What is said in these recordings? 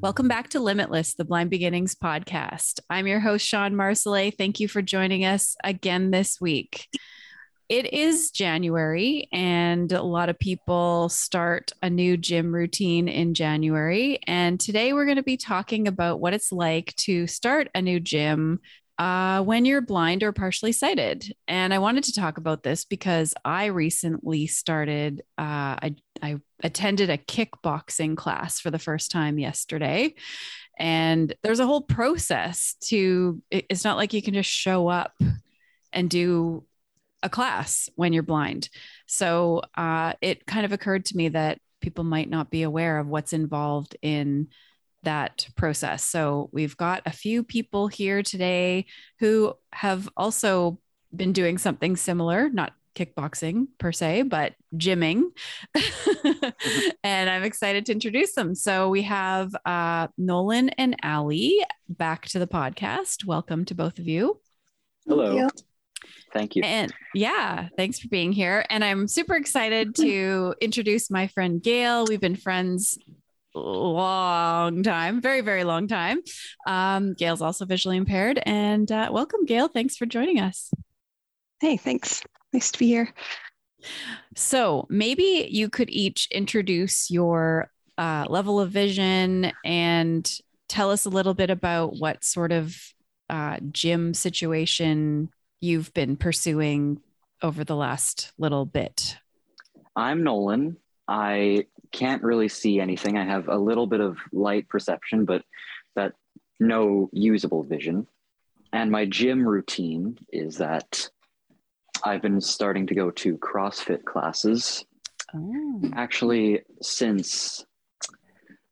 Welcome back to Limitless, the Blind Beginnings podcast. I'm your host, Shawn Marsolais. Thank you for joining us again this week. It is January, and a lot of people start a new gym routine in January. And today we're going to be talking about what it's like to start a new gym uh, when you're blind or partially sighted. And I wanted to talk about this because I recently started, uh, I, I attended a kickboxing class for the first time yesterday. And there's a whole process to, it's not like you can just show up and do a class when you're blind. So uh, it kind of occurred to me that people might not be aware of what's involved in that process. So we've got a few people here today who have also been doing something similar, not kickboxing per se, but gymming. and I'm excited to introduce them. So we have uh, Nolan and Ali back to the podcast. Welcome to both of you. Hello. Thank you. Thank you. And yeah, thanks for being here. And I'm super excited to introduce my friend Gail. We've been friends long time, very, very long time. Um, Gail's also visually impaired. And uh, welcome, Gail. Thanks for joining us. Hey, thanks. Nice to be here. So maybe you could each introduce your uh, level of vision and tell us a little bit about what sort of uh, gym situation you've been pursuing over the last little bit. I'm Nolan. I can't really see anything. I have a little bit of light perception, but that no usable vision. And my gym routine is that I've been starting to go to CrossFit classes. Oh. Actually, since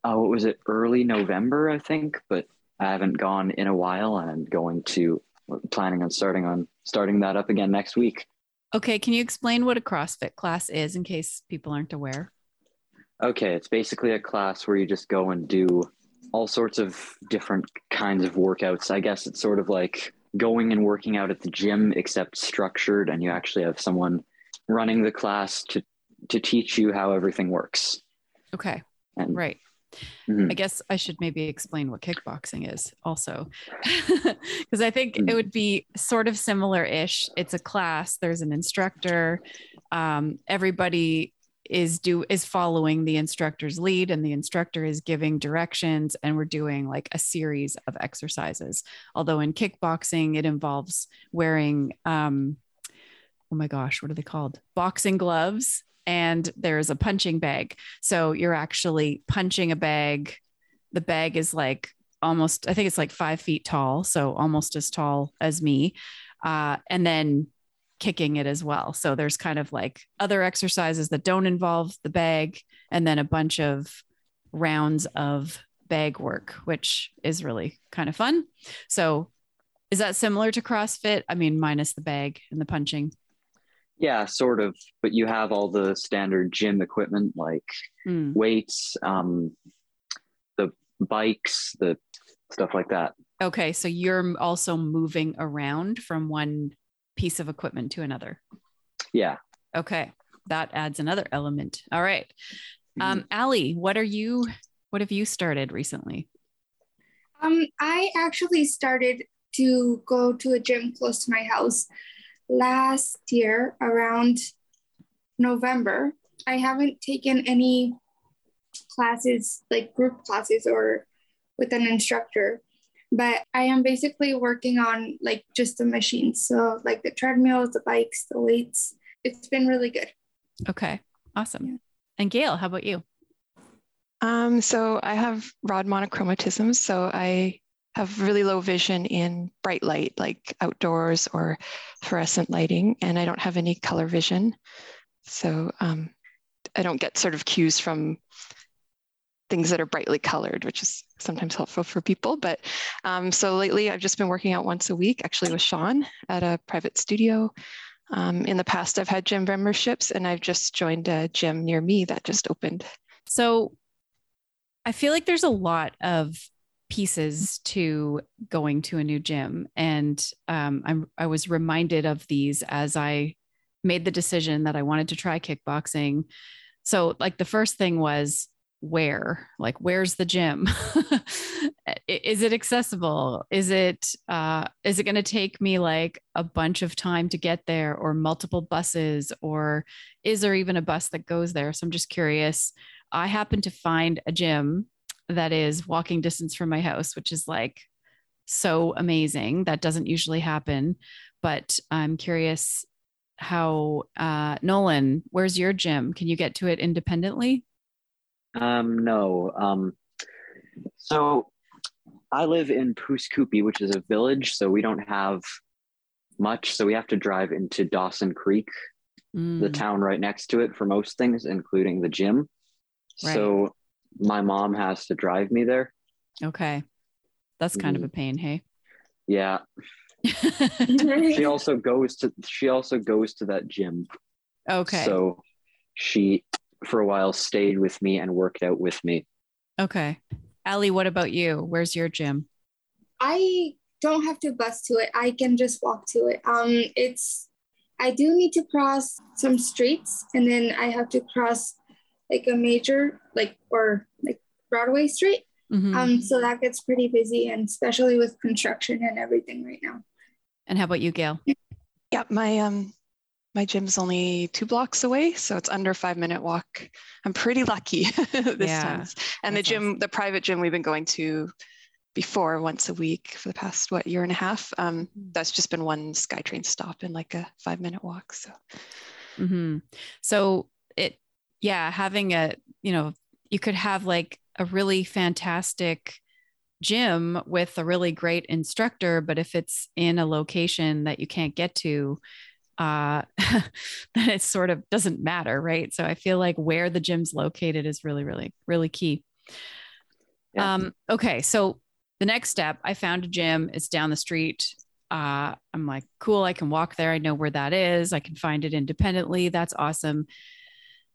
uh, what was it, early November, I think, but I haven't gone in a while, and I'm going to planning on starting on starting that up again next week. Okay, can you explain what a CrossFit class is in case people aren't aware? Okay, it's basically a class where you just go and do all sorts of different kinds of workouts. I guess it's sort of like going and working out at the gym except structured and you actually have someone running the class to to teach you how everything works. Okay. And, right. Mm-hmm. i guess i should maybe explain what kickboxing is also. Because i think mm-hmm. it would be sort of similar ish it's a class. There's an instructor. Um, everybody is do is following the instructor's lead and the instructor is giving directions and we're doing like a series of exercises. Although in kickboxing it involves wearing um oh my gosh what are they called? Boxing gloves and there's a punching bag. So you're actually punching a bag. The bag is like almost i think it's like five feet tall so almost as tall as me. Uh, and then kicking it as well. So there's kind of like other exercises that don't involve the bag, and then a bunch of rounds of bag work, which is really kind of fun. So is that similar to CrossFit? I mean, minus the bag and the punching. Yeah, sort of. But you have all the standard gym equipment like mm. weights, um, the bikes, the stuff like that. Okay. So you're also moving around from one piece of equipment to another. Yeah. Okay. That adds another element. All right. Um, mm-hmm. Ali, what are you, what have you started recently? Um, I actually started to go to a gym close to my house last year around November. I haven't taken any classes, like group classes or with an instructor but I am basically working on like just the machines. So like the treadmills, the bikes, the weights. It's been really good. Okay. Awesome. Yeah. And Gail, how about you? Um, so I have rod monochromatism. So I have really low vision in bright light, like outdoors or fluorescent lighting, and I don't have any color vision. So um, I don't get sort of cues from things that are brightly colored, which is sometimes helpful for people. But um, so lately, I've just been working out once a week, actually with Shawn at a private studio. Um, in the past, I've had gym memberships, and I've just joined a gym near me that just opened. So I feel like there's a lot of pieces to going to a new gym, and um, I'm I was reminded of these as I made the decision that I wanted to try kickboxing. So, like the first thing was where like where's the gym? Is it accessible? Is it uh is it going to take me like a bunch of time to get there or multiple buses or is there even a bus that goes there? So i'm just curious. I happen to find a gym that is walking distance from my house which is like so amazing. That doesn't usually happen but i'm curious how uh nolan where's your gym? Can you get to it independently Um, no. Um, so I live in Pouce Coupe, which is a village, so we don't have much. So we have to drive into Dawson Creek, the Mm, town right next to it, for most things, including the gym. Right. So my mom has to drive me there. okay that's kind of a pain hey Yeah. She also goes to she also goes to that gym. okay So she for a while stayed with me and worked out with me. okay ali what about you where's your gym I don't have to bus to it. I can just walk to it. Um, it's I do need to cross some streets, and then I have to cross like a major like or like Broadway street. Mhm. Um, so that gets pretty busy, and especially with construction and everything right now. and how about you gail Yeah, my um my gym's only two blocks away, so it's under five minute walk. I'm pretty lucky this Yeah, time. And the gym, awesome. the private gym we've been going to before once a week for the past what year and a half. Um, that's just been one SkyTrain stop and like a five minute walk. So hmm So it, yeah, having a, you know, you could have like a really fantastic gym with a really great instructor, but if it's in a location that you can't get to, uh, then it sort of doesn't matter, right? So I feel like where the gym's located is really, really, really key. Yeah. Um, okay, so the next step, I found a gym. It's down the street. Uh, I'm like, cool, I can walk there. I know where that is. I can find it independently. That's awesome.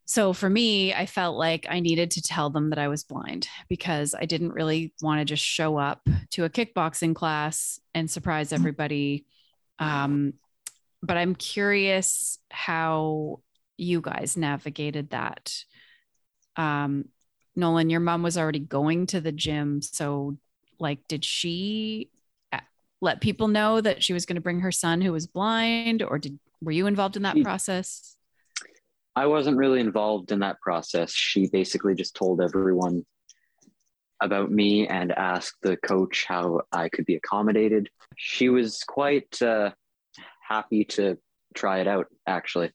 So for me, I felt like I needed to tell them that I was blind because I didn't really want to just show up to a kickboxing class and surprise everybody. Um, but I'm curious how you guys navigated that. Um, Nolan, your mom was already going to the gym. So, like, did she uh, let people know that she was going to bring her son who was blind, or did were you involved in that process? I wasn't really involved in that process. She basically just told everyone about me and asked the coach how I could be accommodated. She was quite uh, happy to try it out, actually.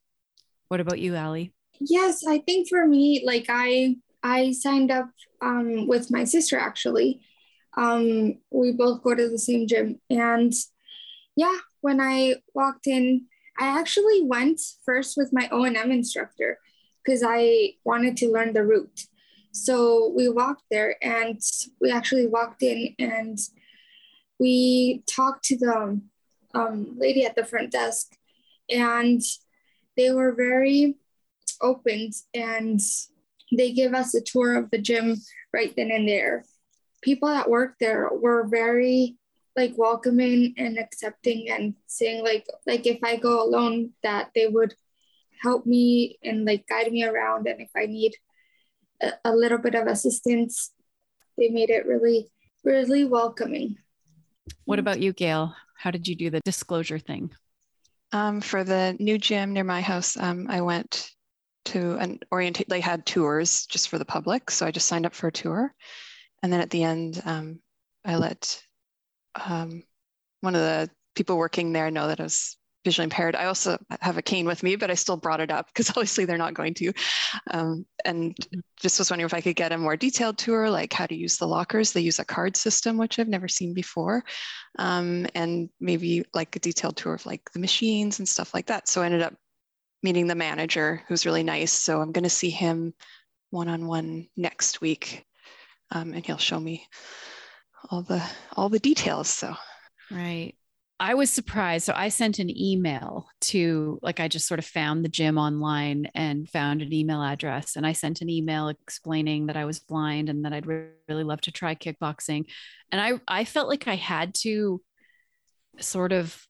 What about you, Allie? Yes, I think for me, like I I signed up um, with my sister actually. Um, we both go to the same gym, and yeah, when I walked in, I actually went first with my O and M instructor because I wanted to learn the route. So we walked there, and we actually walked in, and we talked to the um, lady at the front desk, and they were very opened and they gave us a tour of the gym right then and there. People that worked there were very like welcoming and accepting and saying like like if I go alone that they would help me and like guide me around and if I need a, a little bit of assistance they made it really really welcoming. What about you, Gail? How did you do the disclosure thing? um, for the new gym near my house, um, I went to an orientate. They had tours just for the public, so I just signed up for a tour, and then at the end, um, I let um, one of the people working there know that I was visually impaired. I also have a cane with me, but I still brought it up because obviously they're not going to. Um, and just was wondering if I could get a more detailed tour, like how to use the lockers. They use a card system, which I've never seen before, um, and maybe like a detailed tour of like the machines and stuff like that. So I ended up meeting the manager, who's really nice. So I'm going to see him one on one next week um, and he'll show me all the all the details. So right. I was surprised. So I sent an email to, like, I just sort of found the gym online and found an email address. And I sent an email explaining that I was blind and that I'd really love to try kickboxing. And I, I felt like I had to sort of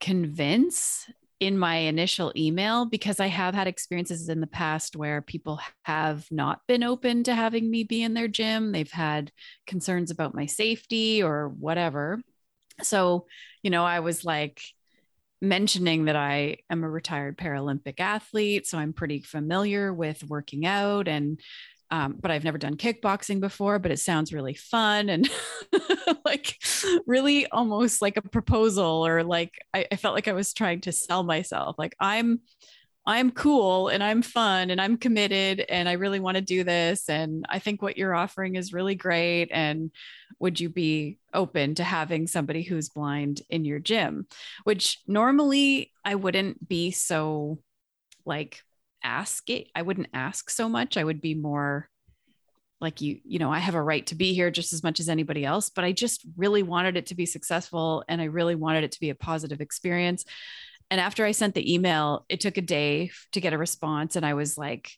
convince in my initial email because I have had experiences in the past where people have not been open to having me be in their gym. They've had concerns about my safety or whatever. So, you know, I was like mentioning that I am a retired Paralympic athlete. So I'm pretty familiar with working out and, um, but I've never done kickboxing before, but it sounds really fun and like really almost like a proposal or like I, I felt like I was trying to sell myself. Like I'm I'm cool and I'm fun and I'm committed and I really want to do this. And I think what you're offering is really great. And would you be open to having somebody who's blind in your gym? Which normally I wouldn't be so like ask it. I wouldn't ask so much. I would be more like you you know i have a right to be here just as much as anybody else but i just really wanted it to be successful and i really wanted it to be a positive experience and after I sent the email, it took a day to get a response. And I was like,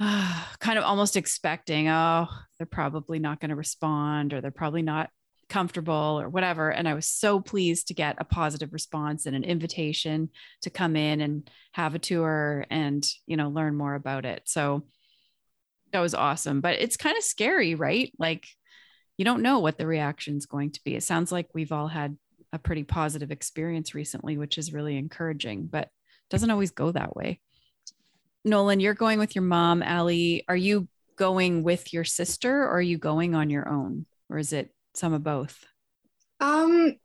uh, kind of almost expecting, oh, they're probably not going to respond or they're probably not comfortable or whatever. And I was so pleased to get a positive response and an invitation to come in and have a tour and, you know, learn more about it. So that was awesome. But it's kind of scary, right? Like, you don't know what the reaction is going to be. It sounds like we've all had a pretty positive experience recently, which is really encouraging, but doesn't always go that way. Nolan, you're going with your mom, Allie. Are you going with your sister or are you going on your own? Or is it some of both? Um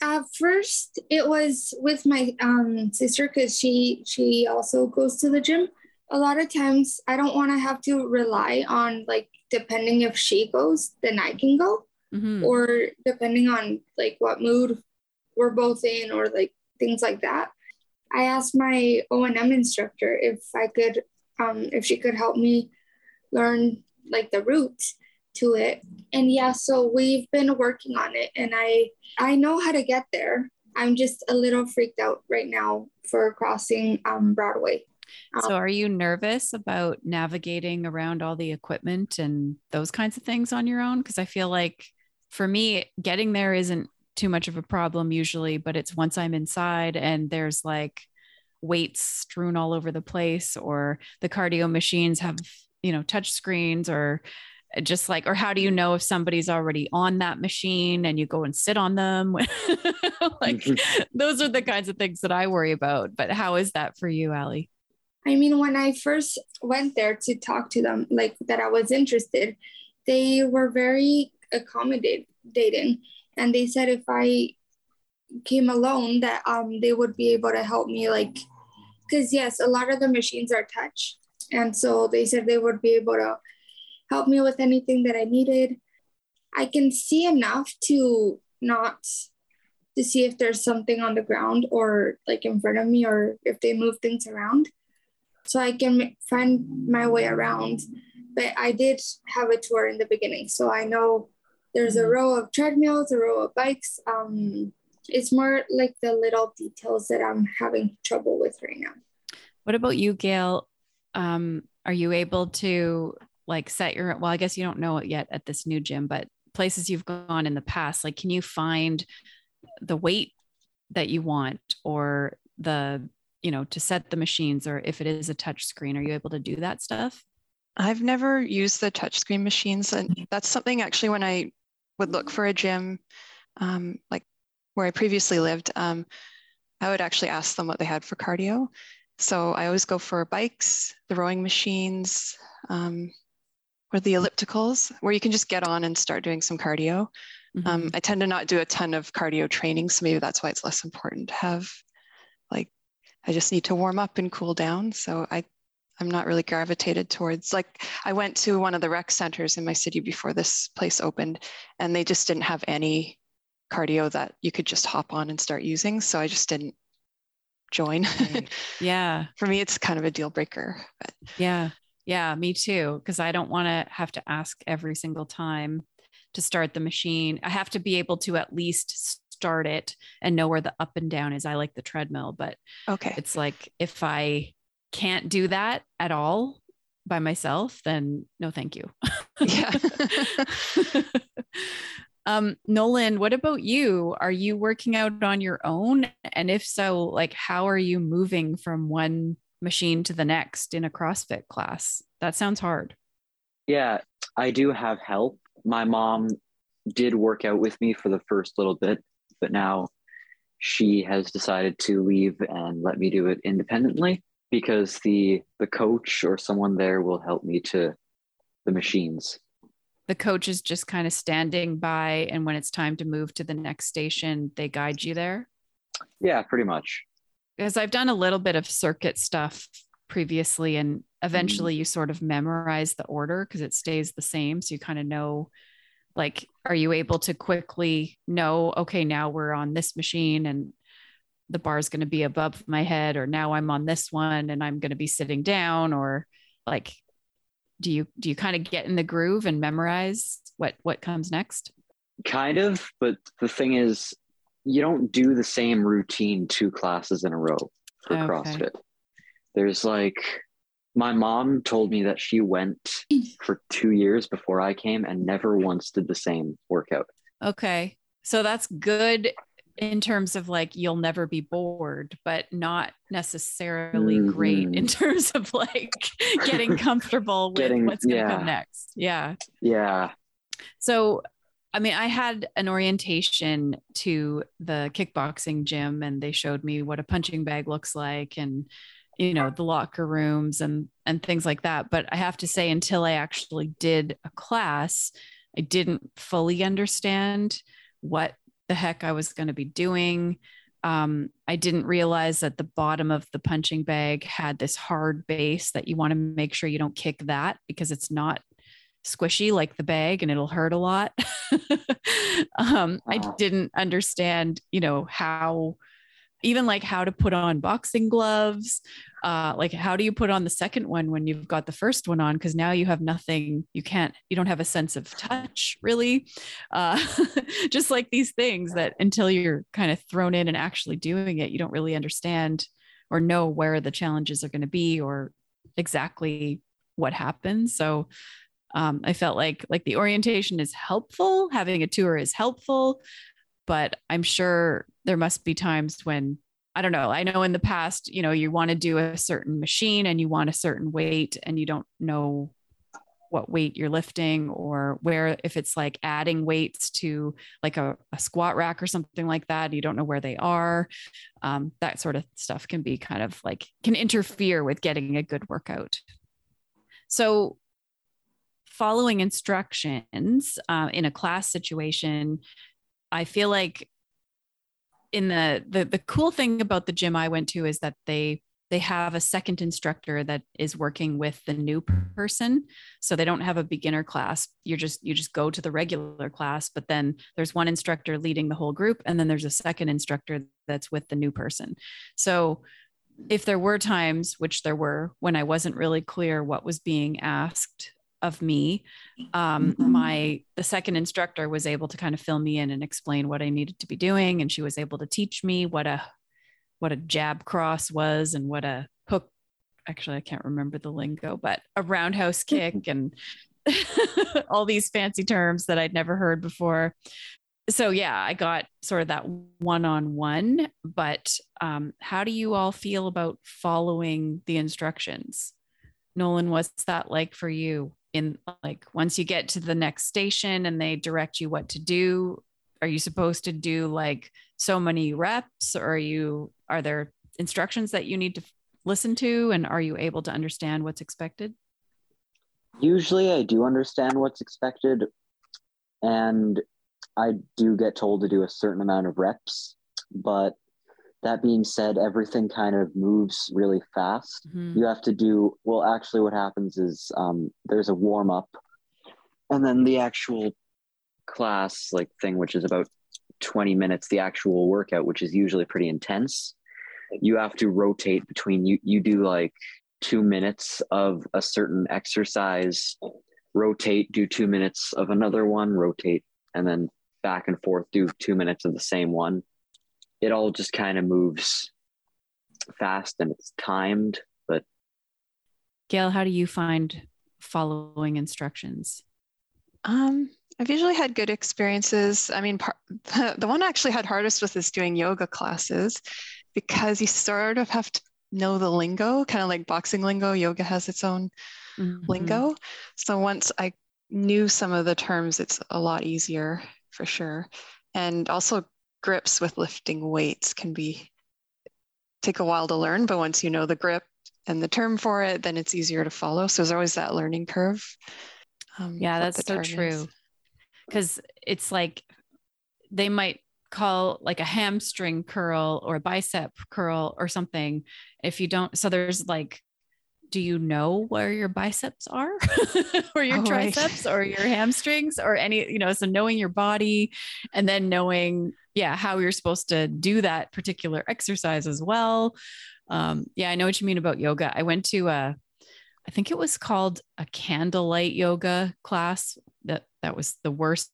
at first it was with my um sister because she she also goes to the gym. A lot of times I don't want to have to rely on like depending if she goes, then I can go mm-hmm. or depending on like what mood we're both in or like things like that. I asked my O&M instructor if I could, um, if she could help me learn like the routes to it. And yeah, so we've been working on it and I, I know how to get there. I'm just a little freaked out right now for crossing um, Broadway. So, um, are you nervous about navigating around all the equipment and those kinds of things on your own? Because I feel like for me, getting there isn't too much of a problem usually, but it's once I'm inside and there's like weights strewn all over the place, or the cardio machines have, you know, touch screens, or just like, or how do you know if somebody's already on that machine and you go and sit on them? like, mm-hmm. those are the kinds of things that I worry about. But how is that for you, Allie? I mean, when I first went there to talk to them, like that I was interested, they were very accommodating and they said if i came alone that um they would be able to help me like because yes a lot of the machines are touch and so they said they would be able to help me with anything that i needed. I can see enough to not to see if there's something on the ground or like in front of me or if they move things around. So i can find my way around. But i did have a tour in the beginning so i know there's a mm-hmm. row of treadmills, a row of bikes. Um, it's more like the little details that I'm having trouble with right now. What about you, Gail? Um, are you able to like set your well, I guess you don't know it yet at this new gym, but places you've gone in the past, like can you find the weight that you want or the you know to set the machines or if it is a touch screen are you able to do that stuff i've never used the touchscreen machines and that's something actually when i would look for a gym, um, like where I previously lived, um, I would actually ask them what they had for cardio. So I always go for bikes, the rowing machines, um, or the ellipticals, where you can just get on and start doing some cardio. Mm-hmm. Um, I tend to not do a ton of cardio training, so maybe that's why it's less important to have like I just need to warm up and cool down. So I I'm not really gravitated towards like I went to one of the rec centers in my city before this place opened and they just didn't have any cardio that you could just hop on and start using so I just didn't join. Right. Yeah. For me it's kind of a deal breaker. But. Yeah. Yeah, me too. Because I don't want to have to ask every single time to start the machine. I have to be able to at least start it and know where the up and down is. I like the treadmill, but Okay. it's like if I can't do that at all by myself, then no, thank you. Yeah. um, Nolan, what about you? Are you working out on your own? And if so, like how are you moving from one machine to the next in a CrossFit class? That sounds hard. Yeah, I do have help. My mom did work out with me for the first little bit, but now she has decided to leave and let me do it independently because the the coach or someone there will help me to the machines. The coach is just kind of standing by, and when it's time to move to the next station, they guide you there. Yeah, pretty much. because I've done a little bit of circuit stuff previously, and eventually mm-hmm. you sort of memorize the order because it stays the same. So you kind of know, like, are you able to quickly know, okay, now we're on this machine and the bar is going to be above my head, or now I'm on this one and I'm going to be sitting down, or like, do you do you kind of get in the groove and memorize what what comes next? Kind of, but the thing is, you don't do the same routine two classes in a row for Okay. CrossFit. There's like, my mom told me that she went for two years before I came and never once did the same workout. Okay. So that's good in terms of like you'll never be bored, but not necessarily great in mm-hmm. terms of like getting comfortable with Getting- what's going to yeah. come next. Yeah. Yeah. So, I mean, I had an orientation to the kickboxing gym and they showed me what a punching bag looks like and you know the locker rooms and and things like that but i have to say until i actually did a class i didn't fully understand what the heck i was going to be doing um, i didn't realize that the bottom of the punching bag had this hard base that you want to make sure you don't kick that because it's not squishy like the bag and it'll hurt a lot. um, I didn't understand, you know, how even like how to put on boxing gloves. Uh, like how do you put on the second one when you've got the first one on? Because now you have nothing, you can't, you don't have a sense of touch really. Uh, just like these things that until you're kind of thrown in and actually doing it, you don't really understand or know where the challenges are going to be or exactly what happens. So um, I felt like like the orientation is helpful, having a tour is helpful, but I'm sure there must be times when I don't know. I know in the past, you know, you want to do a certain machine and you want a certain weight and you don't know what weight you're lifting or where if it's like adding weights to like a, a squat rack or something like that you don't know where they are um, that sort of stuff can be kind of like can interfere with getting a good workout so following instructions uh, in a class situation i feel like in the, the the cool thing about the gym i went to is that they they have a second instructor that is working with the new person. So they don't have a beginner class. You're just you just go to the regular class but then there's one instructor leading the whole group and then there's a second instructor that's with the new person. So if there were times which there were when i wasn't really clear what was being asked of me. Um, my the second instructor was able to kind of fill me in and explain what i needed to be doing and she was able to teach me what a what a jab cross was and what a hook. Actually i can't remember the lingo but a roundhouse kick and all these fancy terms that i'd never heard before. So yeah i got sort of that one-on-one but um, how do you all feel about following the instructions? Nolan what's that like for you in like once you get to the next station and they direct you what to do are you supposed to do like so many reps? Or are you are there instructions that you need to listen to? And are you able to understand what's expected? Usually I do understand what's expected and I do get told to do a certain amount of reps, but that being said, everything kind of moves really fast. Mhm. You have to do well. Actually, what happens is um, there's a warm up, and then the actual class like thing, which is about 20 minutes. The actual workout, which is usually pretty intense. You have to rotate between you. You do like two minutes of a certain exercise, rotate, do two minutes of another one, rotate, and then back and forth, do two minutes of the same one. It all just kind of moves fast and it's timed, but Gail, how do you find following instructions? Um, I've usually had good experiences. I mean, par- the one I actually had hardest with is doing yoga classes because you sort of have to know the lingo, kind of like boxing lingo. Yoga has its own mm-hmm. lingo. So once I knew some of the terms, it's a lot easier for sure. And also, grips with lifting weights can be take a while to learn, but once you know the grip and the term for it, then it's easier to follow. So there's always that learning curve. Um, yeah, that's so true. Because it's like they might call like a hamstring curl or a bicep curl or something if you don't so there's like do you know where your biceps are or your oh, triceps right. or your hamstrings or any you know so knowing your body and then knowing yeah how you're supposed to do that particular exercise as well um, yeah i know what you mean about yoga i went to a I think it was called a candlelight yoga class that that was the worst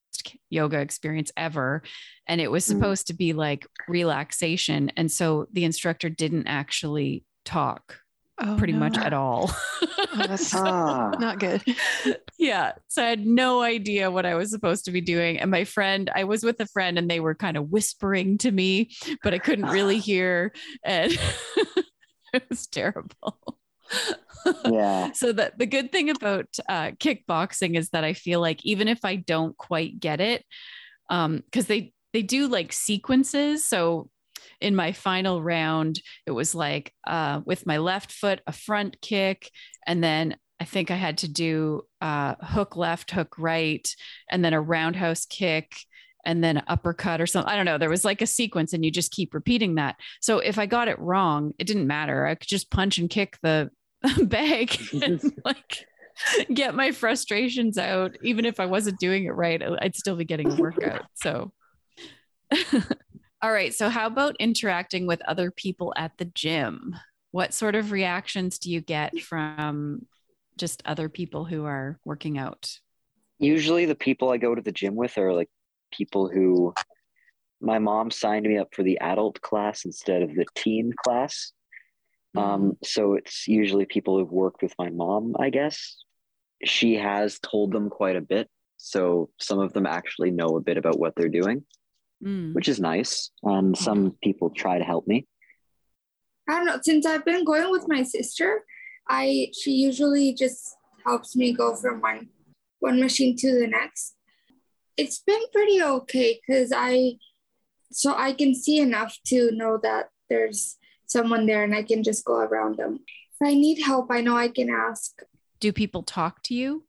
yoga experience ever and it was mm. supposed to be like relaxation and so the instructor didn't actually talk oh, pretty no. much at all oh, that's not good yeah so i had no idea what i was supposed to be doing and my friend i was with a friend and they were kind of whispering to me but i couldn't really hear and it was terrible yeah. so that the good thing about uh, kickboxing is that I feel like even if I don't quite get it, um, because they they do like sequences. So in my final round, it was like uh, with my left foot a front kick, and then I think I had to do uh, hook left, hook right, and then a roundhouse kick, and then uppercut or something. I don't know. There was like a sequence, and you just keep repeating that. So if I got it wrong, it didn't matter. I could just punch and kick the bag and like get my frustrations out. Even if I wasn't doing it right, I'd still be getting a workout. So, all right. So, how about interacting with other people at the gym? What sort of reactions do you get from just other people who are working out? Usually, the people I go to the gym with are like people who my mom signed me up for the adult class instead of the teen class. Um, mm-hmm. so it's usually people who've worked with my mom, I guess. She has told them quite a bit. So some of them actually know a bit about what they're doing, mm. which is nice. And mm-hmm. some people try to help me. I don't know. Since I've been going with my sister, I she usually just helps me go from one one machine to the next. It's been pretty okay because I so I can see enough to know that there's someone there and I can just go around them. If I need help, I know I can ask. Do people talk to you?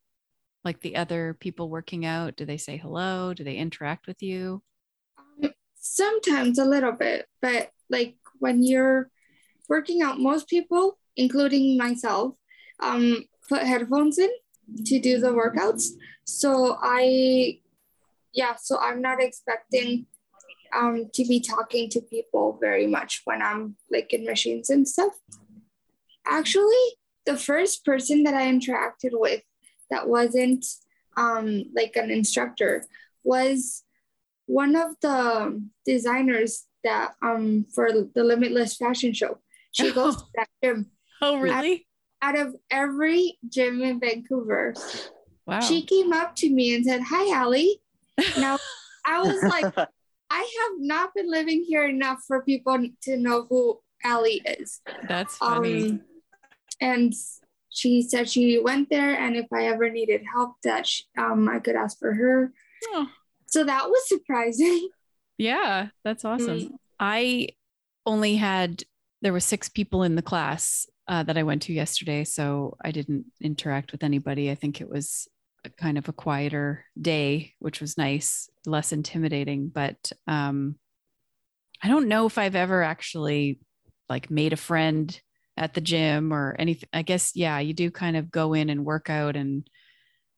Like the other people working out? Do they say hello? Do they interact with you? Sometimes a little bit, but like when you're working out, most people, including myself, um, put headphones in to do the workouts. So I, yeah, so I'm not expecting um, to be talking to people very much when I'm like in machines and stuff. Actually, the first person that I interacted with that wasn't um, like an instructor was one of the designers that um for the Limitless Fashion Show. She goes to that gym. Oh, really? Out, out of every gym in Vancouver. Wow. She came up to me and said, Hi, Allie. Now I was like, I have not been living here enough for people to know who Allie is. That's funny. Um, and she said she went there, and if I ever needed help, that she, um, I could ask for her. Oh. So that was surprising. Yeah, that's awesome. Mm. I only had there were six people in the class uh, that I went to yesterday, so I didn't interact with anybody. I think it was kind of a quieter day, which was nice, less intimidating. But um, I don't know if I've ever actually like made a friend at the gym or anything. I guess, yeah, you do kind of go in and work out. And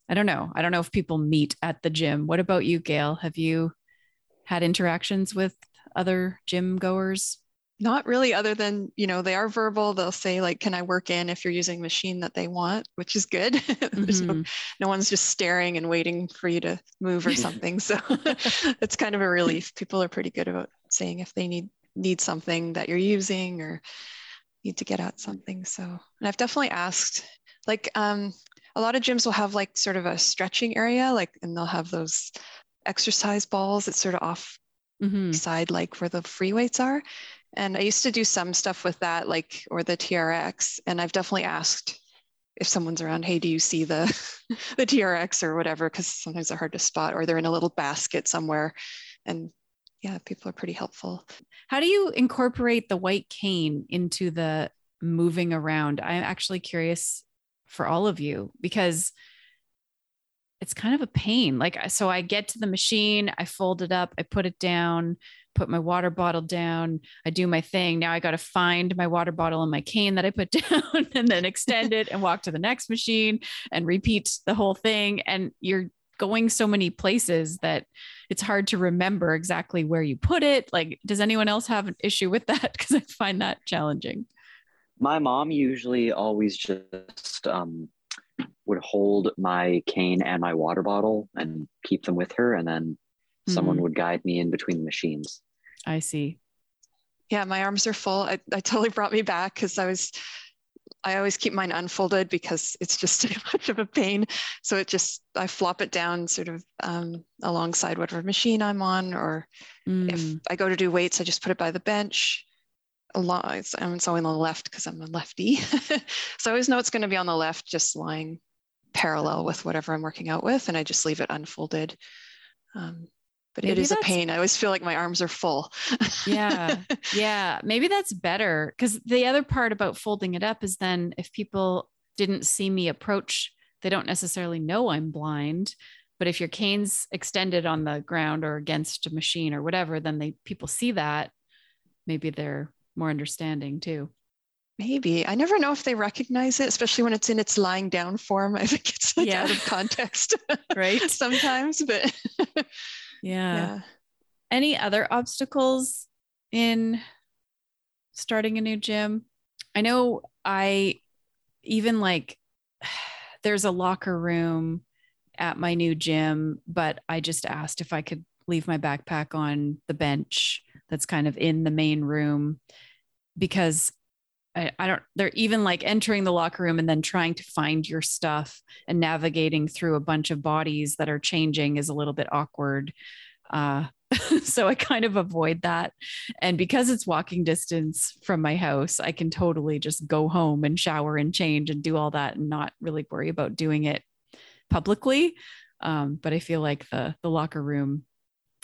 I don't know. I don't know if people meet at the gym. What about you, Gail? Have you had interactions with other gym goers? not really other than you know they are verbal they'll say like can i work in if you're using a machine that they want which is good mm-hmm. no, no, one's just staring and waiting for you to move or something so it's kind of a relief people are pretty good about saying if they need need something that you're using or need to get at something so and i've definitely asked like um a lot of gyms will have like sort of a stretching area like and they'll have those exercise balls that's sort of off mm-hmm. side like where the free weights are and I used to do some stuff with that, like, or the TRX. And I've definitely asked if someone's around, hey, do you see the, the TRX or whatever? Because sometimes they're hard to spot or they're in a little basket somewhere. And yeah, people are pretty helpful. How do you incorporate the white cane into the moving around? I'm actually curious for all of you because it's kind of a pain. Like, so I get to the machine, I fold it up, I put it down, put my water bottle down. I do my thing. Now I got to find my water bottle and my cane that I put down and then extend it and walk to the next machine and repeat the whole thing. And you're going so many places that it's hard to remember exactly where you put it. Like, does anyone else have an issue with that? Because I find that challenging. My mom usually always just um, would hold my cane and my water bottle and keep them with her. And then someone mm-hmm. would guide me in between the machines. I see. Yeah, my arms are full. I, I totally brought me back because I was, I always keep mine unfolded because it's just too much of a pain. So it just, I flop it down sort of um, alongside whatever machine I'm on, or mm. if I go to do weights, I just put it by the bench. Along, it's, it's always on the left because I'm a lefty. so I always know it's going to be on the left, just lying parallel with whatever I'm working out with, and I just leave it unfolded. Um, but maybe it is a pain. I always feel like my arms are full. yeah. Yeah. Maybe that's better. Because the other part about folding it up is then if people didn't see me approach, they don't necessarily know I'm blind. But if your cane's extended on the ground or against a machine or whatever, then they people see that. Maybe they're more understanding too. Maybe. I never know if they recognize it, especially when it's in its lying down form. I think it's like yeah. out of context. right. Sometimes, but yeah. yeah. Any other obstacles in starting a new gym? I know I even like there's a locker room at my new gym, but I just asked if I could leave my backpack on the bench that's kind of in the main room because I, I, don't they're even like entering the locker room and then trying to find your stuff and navigating through a bunch of bodies that are changing is a little bit awkward uh, so I kind of avoid that. And because it's walking distance from my house, I can totally just go home and shower and change and do all that and not really worry about doing it publicly. Um, but I feel like the the locker room,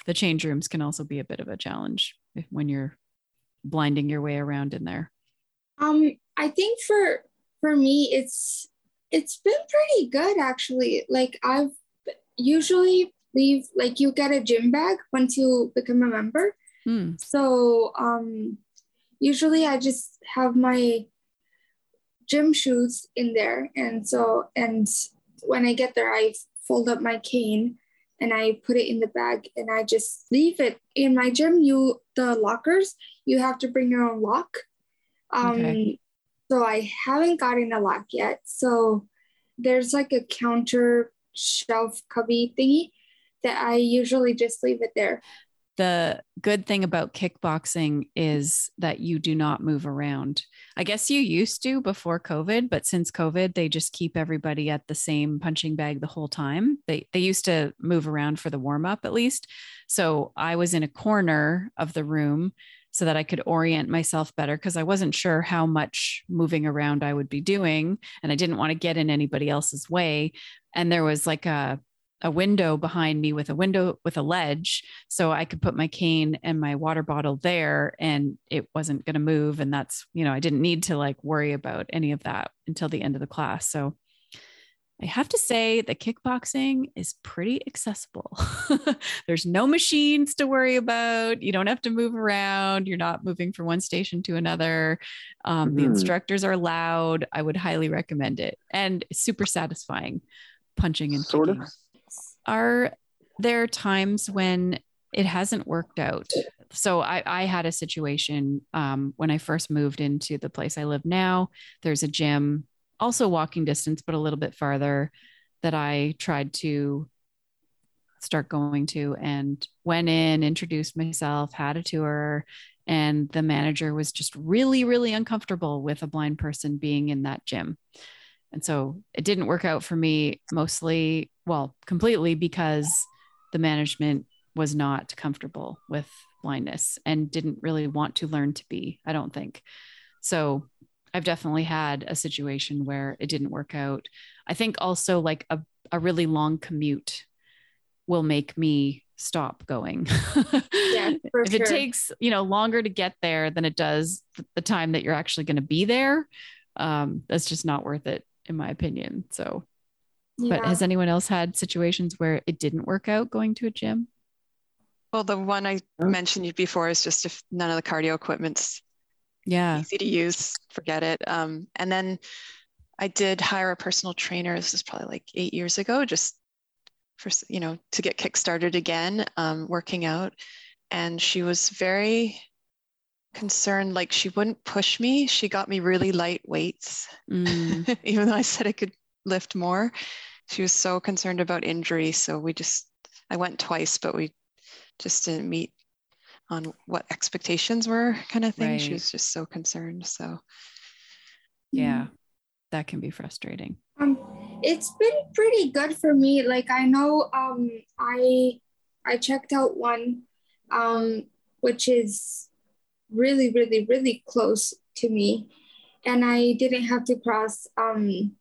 the change rooms can also be a bit of a challenge when you're blinding your way around in there. Um, I think for for me, it's it's been pretty good actually. Like I've usually leave like you get a gym bag once you become a member. Mm. So um, usually I just have my gym shoes in there, and so and when I get there, I fold up my cane and I put it in the bag and I just leave it in my gym. You the lockers you have to bring your own lock. Um, okay. So I haven't gotten a lock yet. So there's like a counter shelf cubby thingy that I usually just leave it there. The good thing about kickboxing is that you do not move around. I guess you used to before COVID, but since COVID, they just keep everybody at the same punching bag the whole time. They they used to move around for the warm up at least. So I was in a corner of the room so that I could orient myself better because I wasn't sure how much moving around I would be doing and I didn't want to get in anybody else's way. And there was like a a window behind me with a window with a ledge so i could put my cane and my water bottle there and it wasn't going to move and that's you know i didn't need to like worry about any of that until the end of the class. So i have to say that kickboxing is pretty accessible. There's no machines to worry about. You don't have to move around. You're not moving from one station to another. Um, mm-hmm. the instructors are loud. I would highly recommend it and super satisfying punching and sort kicking. of are there times when it hasn't worked out? so I, I had a situation um, when I first moved into the place I live now. There's a gym, also walking distance, but a little bit farther, that I tried to start going to and went in, introduced myself, had a tour, and the manager was just really, really uncomfortable with a blind person being in that gym. And so it didn't work out for me mostly, well, completely because the management was not comfortable with blindness and didn't really want to learn to be, I don't think. So I've definitely had a situation where it didn't work out. I think also like a, a really long commute will make me stop going. Yeah, if sure. it takes, you know, longer to get there than it does the time that you're actually going to be there, um, that's just not worth it, in my opinion. So, but has anyone else had situations where it didn't work out going to a gym? Well, the one I Huh? mentioned before is just if none of the cardio equipment's Yeah. easy to use, forget it. Um, and then I did hire a personal trainer. This is probably like eight years ago, just for you know to get kickstarted again, um, working out. And she was very concerned, like she wouldn't push me. She got me really light weights, Mm, even though I said I could lift more. She was so concerned about injury, so we just I went twice, but we just didn't meet on what expectations were, kind of thing. She was just so concerned. So yeah. That can be frustrating. Um, it's been pretty good for me. Like I know, um, I I checked out one, um, which is really, really, really close to me, and I didn't have to cross um,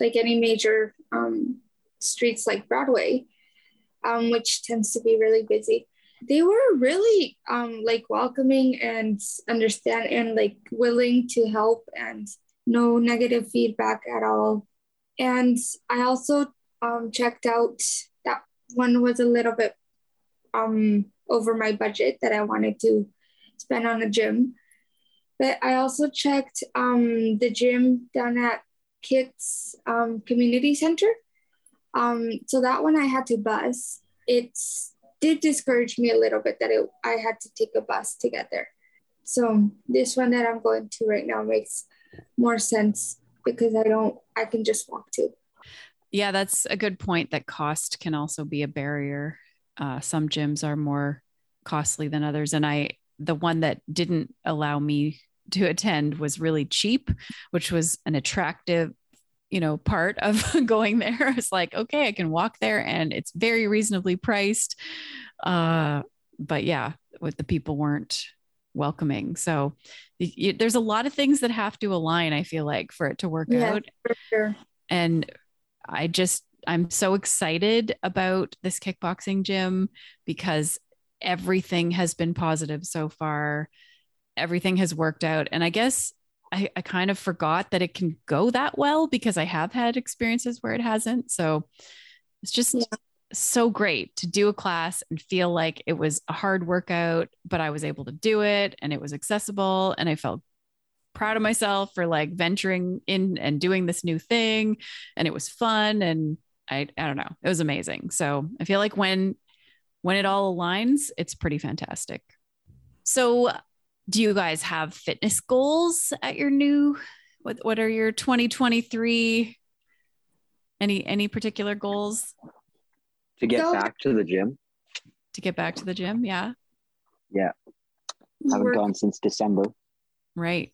like any major um, streets like Broadway, um, which tends to be really busy. They were really um, like welcoming and understand and like willing to help and no negative feedback at all. And I also um, checked out that one was a little bit um, over my budget that I wanted to spend on a gym. But I also checked um, the gym down at Kits um, Community Center. Um, so that one I had to bus. It did discourage me a little bit that it, I had to take a bus to get there. So this one that I'm going to right now makes more sense because I don't, I can just walk to. Yeah, that's a good point that cost can also be a barrier. Uh, some gyms are more costly than others. And I, the one that didn't allow me to attend was really cheap, which was an attractive, you know, part of going there. It's like, okay, I can walk there and it's very reasonably priced. Uh, but yeah, what the people weren't welcoming. So y- y- there's a lot of things that have to align, I feel like, for it to work Yeah. out sure. and I just I'm so excited about this kickboxing gym because everything has been positive so far. Everything has worked out. And I guess I, I kind of forgot that it can go that well because I have had experiences where it hasn't. So it's just Yeah. so great to do a class and feel like it was a hard workout, but I was able to do it and it was accessible and I felt proud of myself for like venturing in and doing this new thing and it was fun and I I don't know it was amazing so I feel like when when it all aligns it's pretty fantastic so do you guys have fitness goals at your new what what are your 2023 any any particular goals To get So- back to the gym, to get back to the gym yeah yeah haven't Work- gone since December. right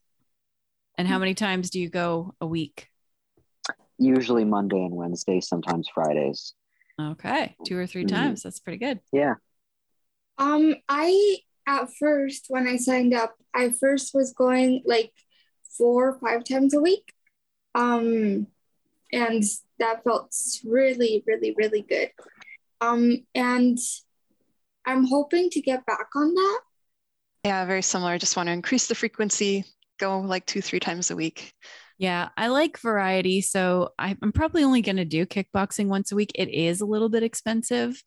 and how many times do you go a week Usually Monday and Wednesday, sometimes Fridays. okay two or 3 Mhm. times that's pretty good Yeah. Um, I at first when I signed up, I first was going like four or five times a week. Um, and that felt really, really, really good. Um, and I'm hoping to get back on that. yeah, very similar. I just want to increase the frequency, go like two, three times a week. Yeah, I like variety. So I- I'm probably only going to do kickboxing once a week. It is a little bit expensive.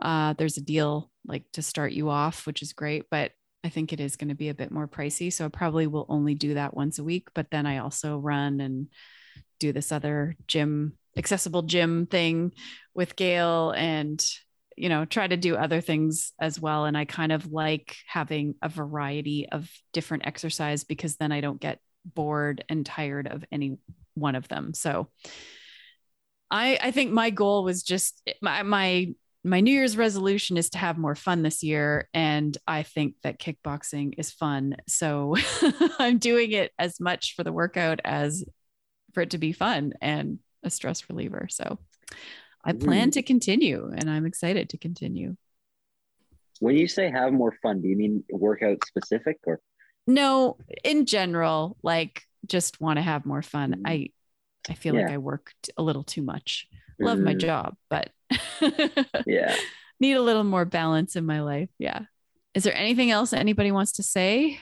Uh, there's a deal like to start you off, which is great, but I think it is going to be a bit more pricey. So I probably will only do that once a week. But then I also run and do this other gym, accessible gym thing with Gail. And you know, try to do other things as well. And I kind of like having a variety of different exercise because then I don't get bored and tired of any one of them. So I I think my goal was just my my my New Year's resolution is to have more fun this year. And I think that kickboxing is fun. So I'm doing it as much for the workout as for it to be fun and a stress reliever. So I plan to continue and I'm excited to continue. When you say have more fun, do you mean workout specific or? No, in general, like just want to have more fun. Mm-hmm. I I feel yeah. like I worked a little too much. Love mm. my job, but yeah. Need a little more balance in my life. Yeah. Is there anything else anybody wants to say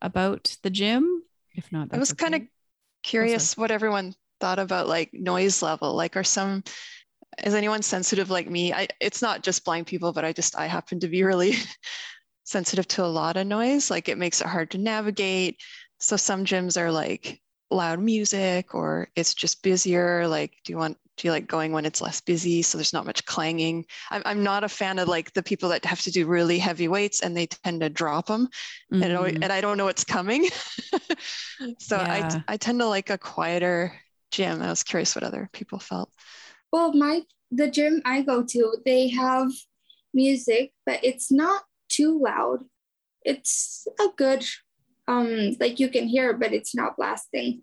about the gym? If not, I was okay. kind of curious what everyone thought about like noise level. Like, are some is anyone sensitive like me? I, it's not just blind people, but I just I happen to be really sensitive to a lot of noise. Like it makes it hard to navigate. So some gyms are like loud music or it's just busier. Like, do you want do you like going when it's less busy so there's not much clanging? I'm, I'm not a fan of like the people that have to do really heavy weights and they tend to drop them mm-hmm. and, and I don't know what's coming. So yeah. I, I tend to like a quieter gym I was curious what other people felt. Well my the gym I go to they have music but it's not too loud. It's a good um like you can hear but it's not blasting.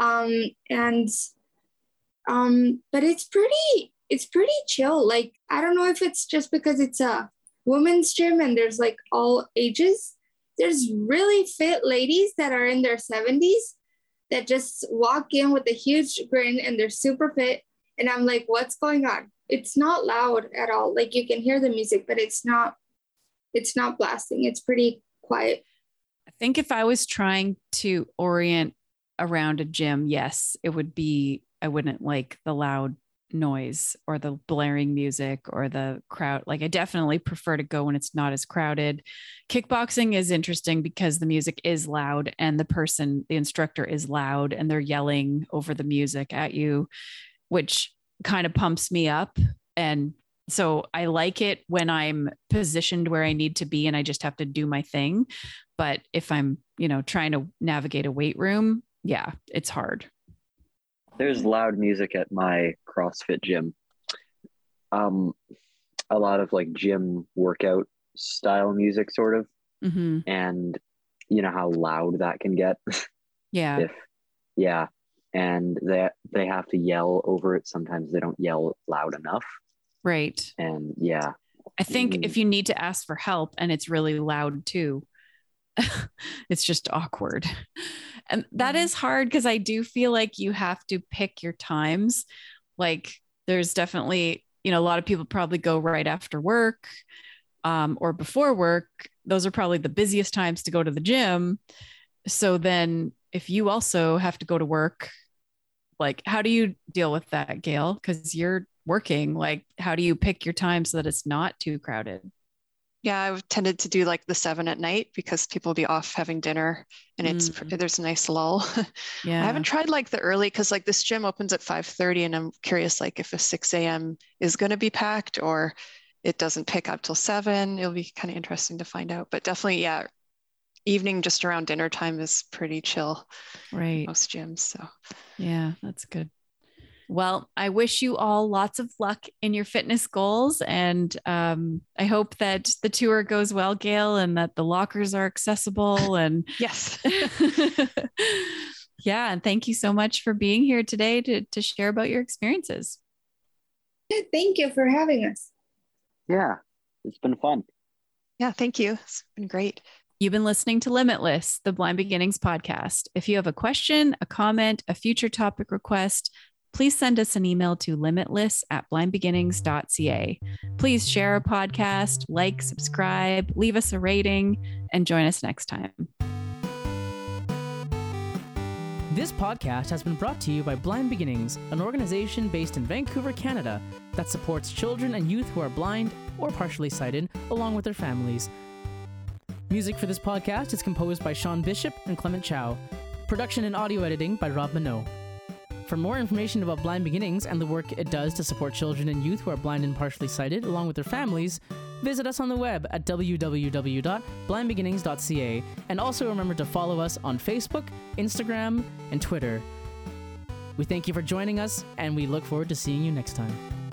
Um and um, but it's pretty, it's pretty chill. Like, I don't know if it's just because it's a women's gym and there's like all ages. There's really fit ladies that are in their 70s that just walk in with a huge grin and they're super fit. And I'm like, what's going on? It's not loud at all. Like you can hear the music, but it's not, it's not blasting. It's pretty quiet. I think if I was trying to orient around a gym, yes, it would be I wouldn't like the loud noise or the blaring music or the crowd. Like I definitely prefer to go when it's not as crowded. Kickboxing is interesting because the music is loud and the person, the instructor is loud and they're yelling over the music at you, which kind of pumps me up. And so I like it when I'm positioned where I need to be and I just have to do my thing. But if I'm, you know, trying to navigate a weight room, yeah, it's hard there's loud music at my CrossFit gym. Um, a lot of like gym workout style music, sort of, mm-hmm. and you know how loud that can get. Yeah. if yeah, and they they have to yell over it. Sometimes they don't yell loud enough. Right. And yeah. I think mm. if you need to ask for help and it's really loud too, it's just awkward. And that mm-hmm. is hard because I do feel like you have to pick your times. Like there's definitely, you know, a lot of people probably go right after work um, or before work. Those are probably the busiest times to go to the gym. So then if you also have to go to work, like how do you deal with that, Gail? Because you're working, like how do you pick your time so that it's not too crowded? Yeah, I've tended to do like the seven at night because people will be off having dinner and it's mm. there's a nice lull. Yeah. I haven't tried like the early because like this gym opens at 5:30 and I'm curious like if a 6 a.m. is gonna be packed or it doesn't pick up till seven. It'll be kind of interesting to find out. But definitely, yeah, evening just around dinner time is pretty chill. Right. Most gyms. So yeah, that's good. Well, I wish you all lots of luck in your fitness goals. And um, I hope that the tour goes well, Gail, and that the lockers are accessible. And yes. yeah. And thank you so much for being here today to, to share about your experiences. Thank you for having us. Yeah, it's been fun. Yeah, thank you. It's been great. You've been listening to Limitless, the Blind Beginnings podcast. If you have a question, a comment, a future topic request, please send us an email to limitless at blindbeginnings.ca. Please share our podcast, like, subscribe, leave us a rating, and join us next time. This podcast has been brought to you by Blind Beginnings, an organization based in Vancouver, Canada, that supports children and youth who are blind or partially sighted, along with their families. Music for this podcast is composed by Sean Bishop and Clement Chow. Production and audio editing by Rob Minot. For more information about Blind Beginnings and the work it does to support children and youth who are blind and partially sighted, along with their families, visit us on the web at www.blindbeginnings.ca. And also remember to follow us on Facebook, Instagram, and Twitter. We thank you for joining us, and we look forward to seeing you next time.